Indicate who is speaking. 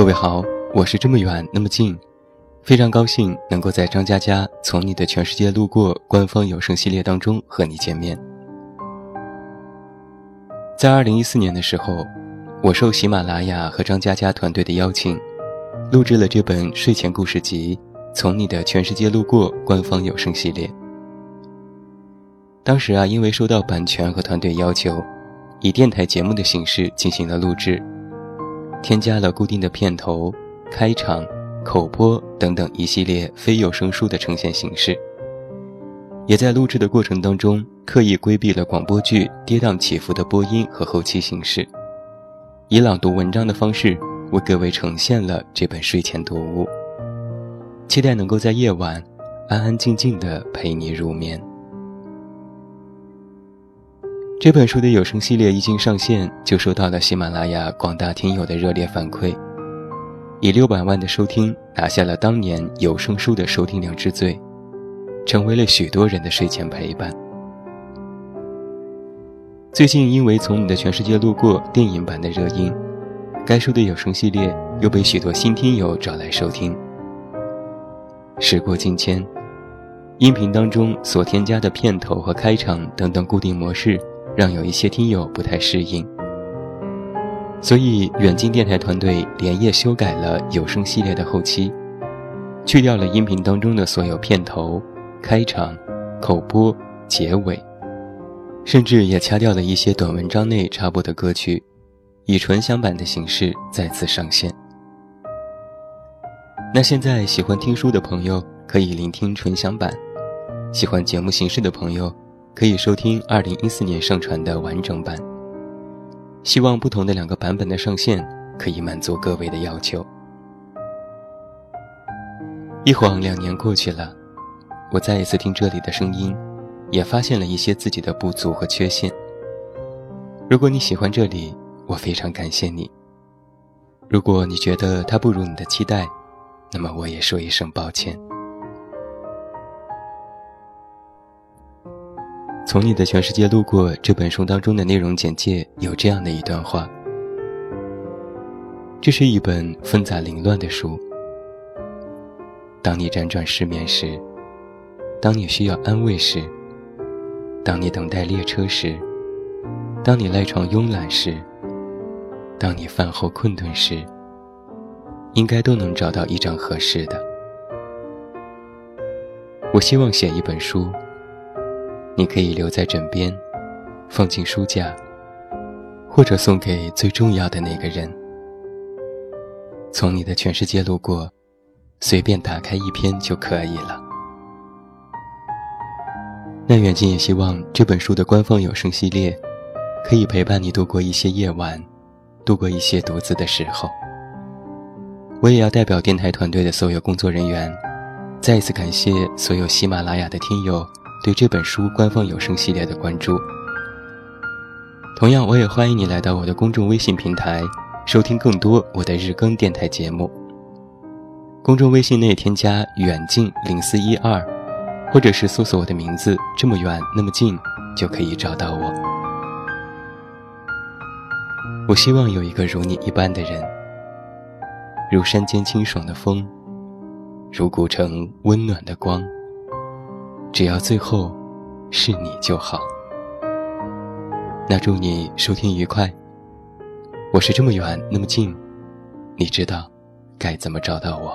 Speaker 1: 各位好，我是这么远那么近，非常高兴能够在张嘉佳从你的全世界路过官方有声系列当中和你见面。在二零一四年的时候，我受喜马拉雅和张嘉佳团队的邀请，录制了这本睡前故事集《从你的全世界路过》官方有声系列。当时啊，因为受到版权和团队要求，以电台节目的形式进行了录制。添加了固定的片头、开场、口播等等一系列非有声书的呈现形式，也在录制的过程当中刻意规避了广播剧跌宕起伏的播音和后期形式，以朗读文章的方式为各位呈现了这本睡前读物。期待能够在夜晚安安静静的陪你入眠。这本书的有声系列一经上线，就收到了喜马拉雅广大听友的热烈反馈，以六百万的收听拿下了当年有声书的收听量之最，成为了许多人的睡前陪伴。最近因为《从你的全世界路过》电影版的热映，该书的有声系列又被许多新听友找来收听。时过境迁，音频当中所添加的片头和开场等等固定模式。让有一些听友不太适应，所以远近电台团队连夜修改了有声系列的后期，去掉了音频当中的所有片头、开场、口播、结尾，甚至也掐掉了一些短文章内插播的歌曲，以纯享版的形式再次上线。那现在喜欢听书的朋友可以聆听纯享版，喜欢节目形式的朋友。可以收听二零一四年上传的完整版。希望不同的两个版本的上线可以满足各位的要求。一晃两年过去了，我再一次听这里的声音，也发现了一些自己的不足和缺陷。如果你喜欢这里，我非常感谢你。如果你觉得它不如你的期待，那么我也说一声抱歉。从你的全世界路过这本书当中的内容简介有这样的一段话：这是一本纷杂凌乱的书。当你辗转失眠时，当你需要安慰时，当你等待列车时，当你赖床慵懒时，当你饭后困顿时，应该都能找到一张合适的。我希望写一本书。你可以留在枕边，放进书架，或者送给最重要的那个人。从你的全世界路过，随便打开一篇就可以了。那远近也希望这本书的官方有声系列，可以陪伴你度过一些夜晚，度过一些独自的时候。我也要代表电台团队的所有工作人员，再一次感谢所有喜马拉雅的听友。对这本书官方有声系列的关注。同样，我也欢迎你来到我的公众微信平台，收听更多我的日更电台节目。公众微信内添加“远近零四一二”，或者是搜索我的名字“这么远那么近”，就可以找到我。我希望有一个如你一般的人，如山间清爽的风，如古城温暖的光。只要最后是你就好。那祝你收听愉快。我是这么远那么近，你知道该怎么找到我。